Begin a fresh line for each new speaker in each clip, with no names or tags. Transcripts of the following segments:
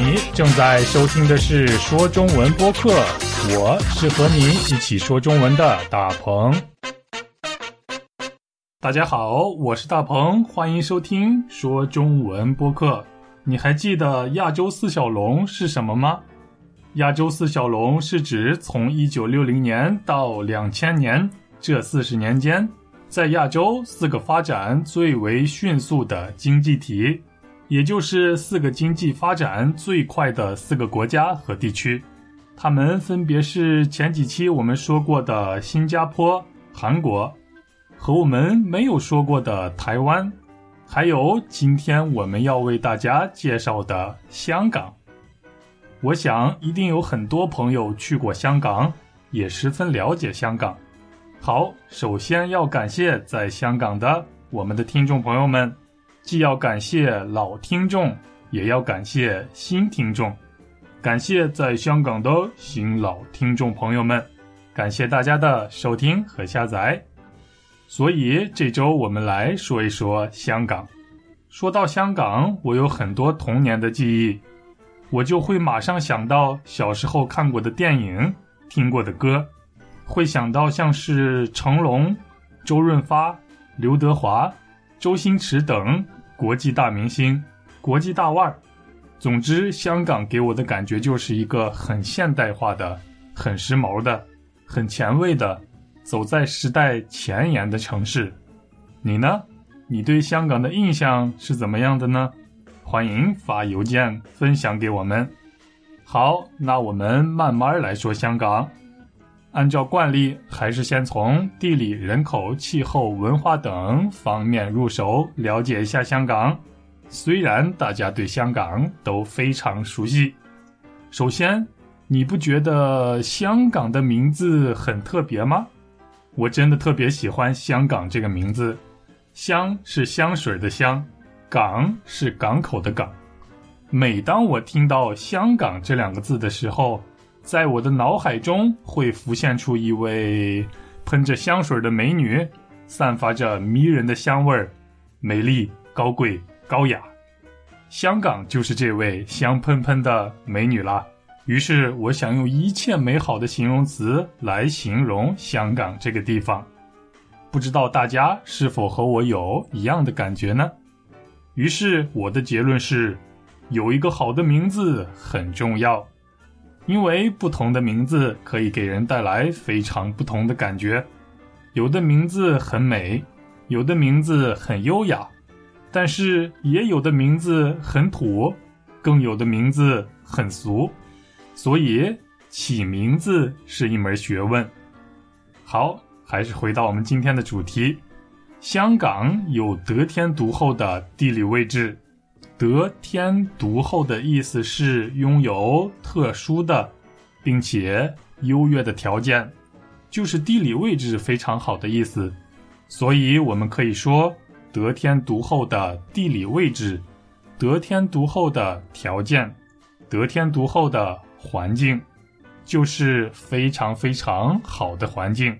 你正在收听的是说中文播客，我是和你一起说中文的大鹏。大家好，我是大鹏，欢迎收听说中文播客。你还记得亚洲四小龙是什么吗？亚洲四小龙是指从一九六零年到两千年这四十年间，在亚洲四个发展最为迅速的经济体。也就是四个经济发展最快的四个国家和地区，它们分别是前几期我们说过的新加坡、韩国，和我们没有说过的台湾，还有今天我们要为大家介绍的香港。我想一定有很多朋友去过香港，也十分了解香港。好，首先要感谢在香港的我们的听众朋友们。既要感谢老听众，也要感谢新听众，感谢在香港的新老听众朋友们，感谢大家的收听和下载。所以这周我们来说一说香港。说到香港，我有很多童年的记忆，我就会马上想到小时候看过的电影、听过的歌，会想到像是成龙、周润发、刘德华、周星驰等。国际大明星，国际大腕儿，总之，香港给我的感觉就是一个很现代化的、很时髦的、很前卫的，走在时代前沿的城市。你呢？你对香港的印象是怎么样的呢？欢迎发邮件分享给我们。好，那我们慢慢来说香港。按照惯例，还是先从地理、人口、气候、文化等方面入手，了解一下香港。虽然大家对香港都非常熟悉，首先，你不觉得香港的名字很特别吗？我真的特别喜欢香港这个名字。香是香水的香，港是港口的港。每当我听到香港这两个字的时候，在我的脑海中会浮现出一位喷着香水的美女，散发着迷人的香味儿，美丽、高贵、高雅。香港就是这位香喷喷的美女啦。于是我想用一切美好的形容词来形容香港这个地方。不知道大家是否和我有一样的感觉呢？于是我的结论是，有一个好的名字很重要。因为不同的名字可以给人带来非常不同的感觉，有的名字很美，有的名字很优雅，但是也有的名字很土，更有的名字很俗，所以起名字是一门学问。好，还是回到我们今天的主题，香港有得天独厚的地理位置。得天独厚的意思是拥有特殊的，并且优越的条件，就是地理位置非常好的意思。所以我们可以说，得天独厚的地理位置，得天独厚的条件，得天独厚的环境，就是非常非常好的环境。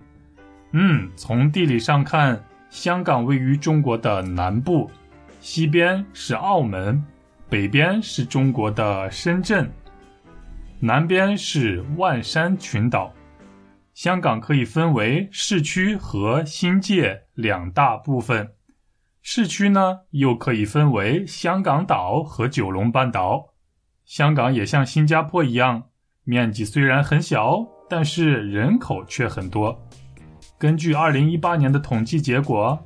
嗯，从地理上看，香港位于中国的南部。西边是澳门，北边是中国的深圳，南边是万山群岛。香港可以分为市区和新界两大部分。市区呢，又可以分为香港岛和九龙半岛。香港也像新加坡一样，面积虽然很小，但是人口却很多。根据二零一八年的统计结果。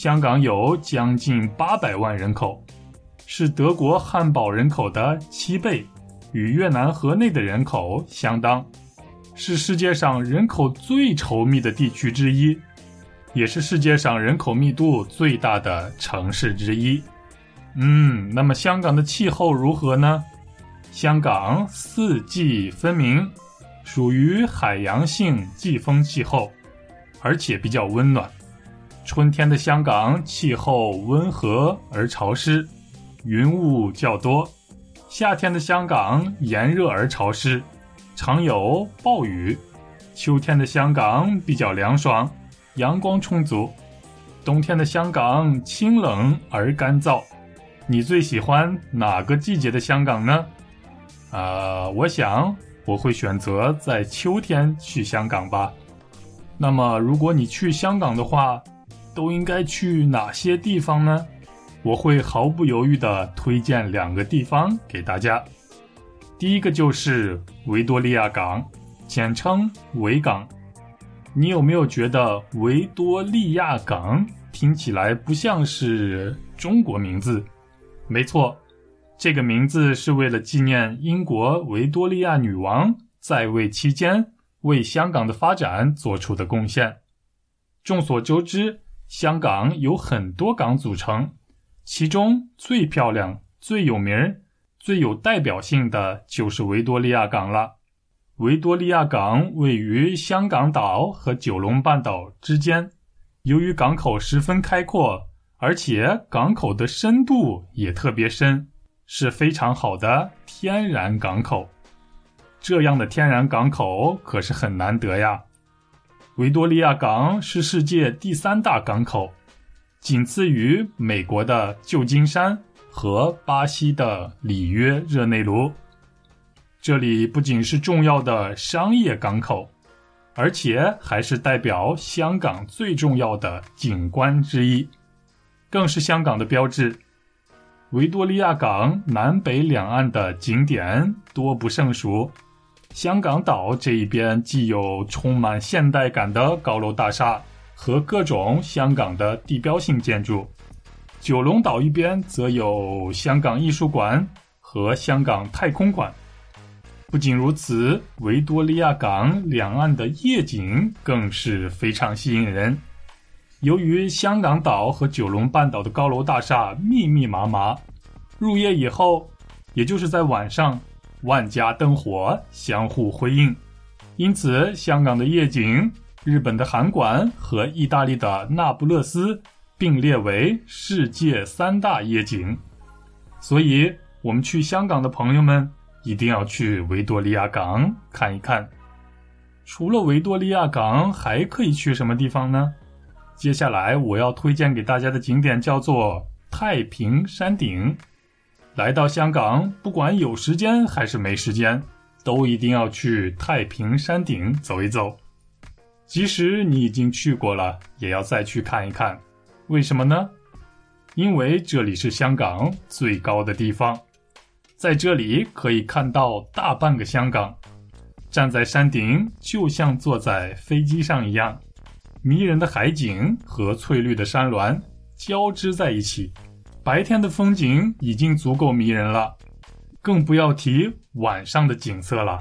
香港有将近八百万人口，是德国汉堡人口的七倍，与越南河内的人口相当，是世界上人口最稠密的地区之一，也是世界上人口密度最大的城市之一。嗯，那么香港的气候如何呢？香港四季分明，属于海洋性季风气候，而且比较温暖。春天的香港气候温和而潮湿，云雾较多；夏天的香港炎热而潮湿，常有暴雨；秋天的香港比较凉爽，阳光充足；冬天的香港清冷而干燥。你最喜欢哪个季节的香港呢？呃，我想我会选择在秋天去香港吧。那么，如果你去香港的话，都应该去哪些地方呢？我会毫不犹豫地推荐两个地方给大家。第一个就是维多利亚港，简称维港。你有没有觉得维多利亚港听起来不像是中国名字？没错，这个名字是为了纪念英国维多利亚女王在位期间为香港的发展做出的贡献。众所周知，香港有很多港组成，其中最漂亮、最有名、最有代表性的就是维多利亚港了。维多利亚港位于香港岛和九龙半岛之间，由于港口十分开阔，而且港口的深度也特别深，是非常好的天然港口。这样的天然港口可是很难得呀。维多利亚港是世界第三大港口，仅次于美国的旧金山和巴西的里约热内卢。这里不仅是重要的商业港口，而且还是代表香港最重要的景观之一，更是香港的标志。维多利亚港南北两岸的景点多不胜数，香港岛这一边既有充满现代感的高楼大厦和各种香港的地标性建筑，九龙岛一边则有香港艺术馆和香港太空馆。不仅如此，维多利亚港两岸的夜景更是非常吸引人。由于香港岛和九龙半岛的高楼大厦密密麻麻，入夜以后，也就是在晚上，万家灯火相互辉映，因此香港的夜景，日本的函馆和意大利的那不勒斯并列为世界三大夜景。所以，我们去香港的朋友们。一定要去维多利亚港看一看。除了维多利亚港，还可以去什么地方呢？接下来我要推荐给大家的景点叫做太平山顶。来到香港，不管有时间还是没时间，都一定要去太平山顶走一走。即使你已经去过了，也要再去看一看。为什么呢？因为这里是香港最高的地方。在这里可以看到大半个香港，站在山顶就像坐在飞机上一样，迷人的海景和翠绿的山峦交织在一起，白天的风景已经足够迷人了，更不要提晚上的景色了。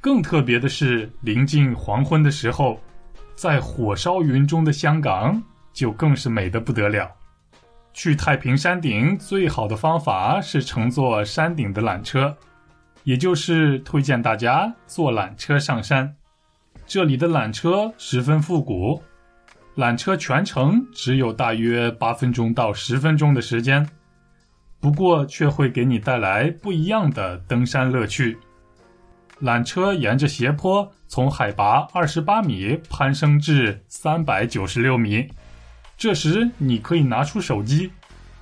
更特别的是，临近黄昏的时候，在火烧云中的香港就更是美得不得了。去太平山顶最好的方法是乘坐山顶的缆车，也就是推荐大家坐缆车上山。这里的缆车十分复古，缆车全程只有大约八分钟到十分钟的时间，不过却会给你带来不一样的登山乐趣。缆车沿着斜坡从海拔二十八米攀升至三百九十六米。这时，你可以拿出手机，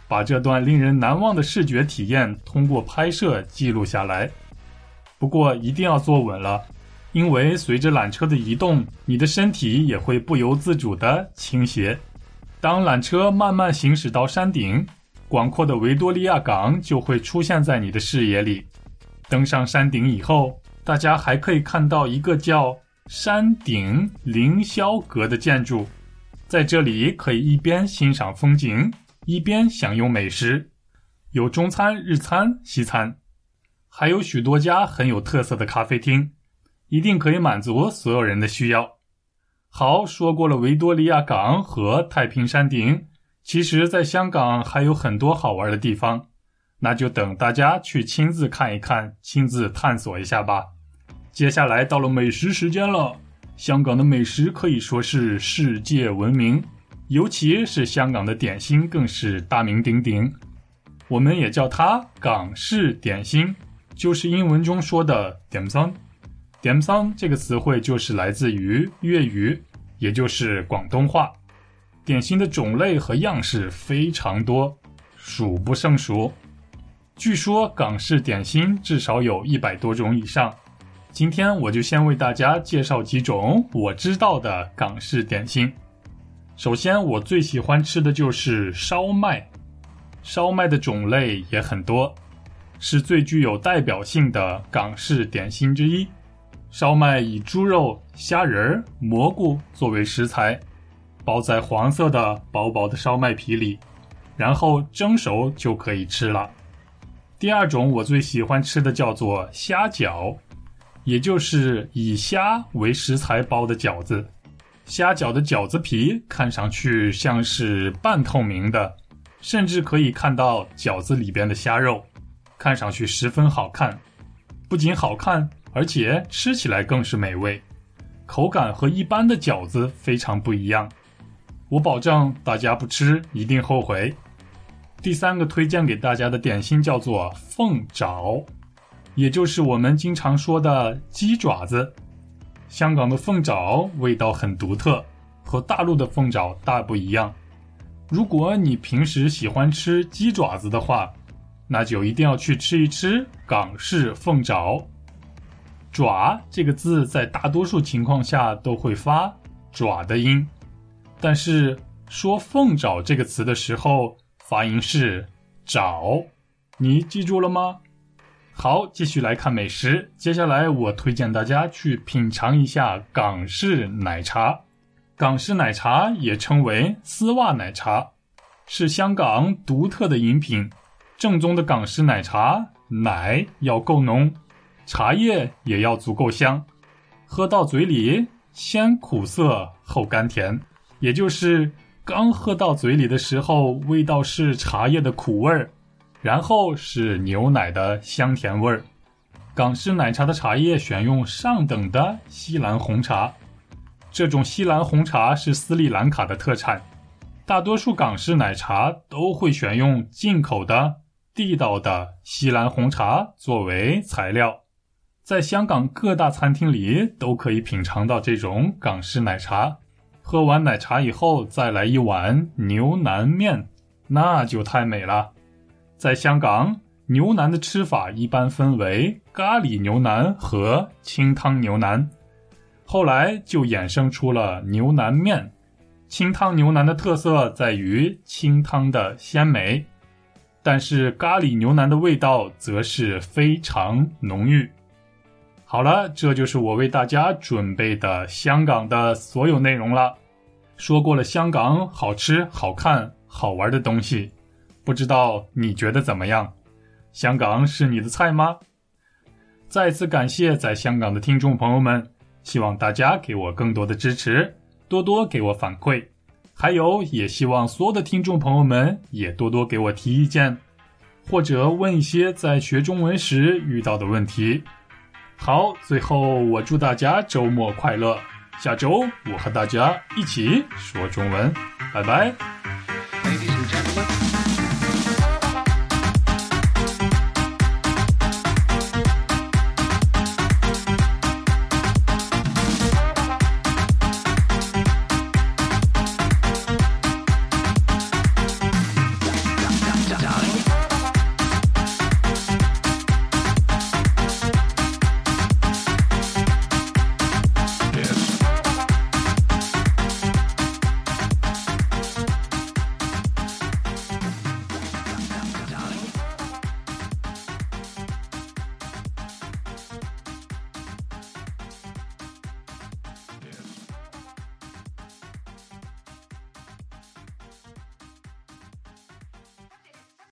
把这段令人难忘的视觉体验通过拍摄记录下来。不过，一定要坐稳了，因为随着缆车的移动，你的身体也会不由自主地倾斜。当缆车慢慢行驶到山顶，广阔的维多利亚港就会出现在你的视野里。登上山顶以后，大家还可以看到一个叫山顶凌霄阁的建筑。在这里可以一边欣赏风景，一边享用美食，有中餐、日餐、西餐，还有许多家很有特色的咖啡厅，一定可以满足所有人的需要。好，说过了维多利亚港和太平山顶，其实，在香港还有很多好玩的地方，那就等大家去亲自看一看，亲自探索一下吧。接下来到了美食时间了。香港的美食可以说是世界闻名，尤其是香港的点心更是大名鼎鼎。我们也叫它港式点心，就是英文中说的 “dim sum”。Dim sum 这个词汇就是来自于粤语，也就是广东话。点心的种类和样式非常多，数不胜数。据说港式点心至少有一百多种以上。今天我就先为大家介绍几种我知道的港式点心。首先，我最喜欢吃的就是烧麦。烧麦的种类也很多，是最具有代表性的港式点心之一。烧麦以猪肉、虾仁、蘑菇作为食材，包在黄色的薄薄的烧麦皮里，然后蒸熟就可以吃了。第二种我最喜欢吃的叫做虾饺，也就是以虾为食材包的饺子。虾饺的饺子皮看上去像是半透明的，甚至可以看到饺子里边的虾肉，看上去十分好看。不仅好看，而且吃起来更是美味，口感和一般的饺子非常不一样。我保证大家不吃一定后悔。第三个推荐给大家的点心叫做凤爪，也就是我们经常说的鸡爪子。香港的凤爪味道很独特，和大陆的凤爪大不一样。如果你平时喜欢吃鸡爪子的话，那就一定要去吃一吃港式凤爪。爪这个字在大多数情况下都会发爪的音，但是说凤爪这个词的时候。发音是“爪”，你记住了吗？好，继续来看美食。接下来我推荐大家去品尝一下港式奶茶。港式奶茶也称为丝袜奶茶，是香港独特的饮品。正宗的港式奶茶，奶要够浓，茶叶也要足够香，喝到嘴里先苦涩后甘甜，也就是。刚喝到嘴里的时候，味道是茶叶的苦味儿，然后是牛奶的香甜味儿。港式奶茶的茶叶选用上等的锡兰红茶，这种锡兰红茶是斯里兰卡的特产。大多数港式奶茶都会选用进口的地道的锡兰红茶作为材料，在香港各大餐厅里都可以品尝到这种港式奶茶。喝完奶茶以后，再来一碗牛腩面，那就太美了。在香港，牛腩的吃法一般分为咖喱牛腩和清汤牛腩，后来就衍生出了牛腩面。清汤牛腩的特色在于清汤的鲜美，但是咖喱牛腩的味道则是非常浓郁。好了，这就是我为大家准备的香港的所有内容了。说过了香港好吃、好看、好玩的东西，不知道你觉得怎么样？香港是你的菜吗？再次感谢在香港的听众朋友们，希望大家给我更多的支持，多多给我反馈。还有，也希望所有的听众朋友们也多多给我提意见，或者问一些在学中文时遇到的问题。好最后我祝大家周末快乐。下周我和大家一起说中文。拜拜。Ladies and gentlemen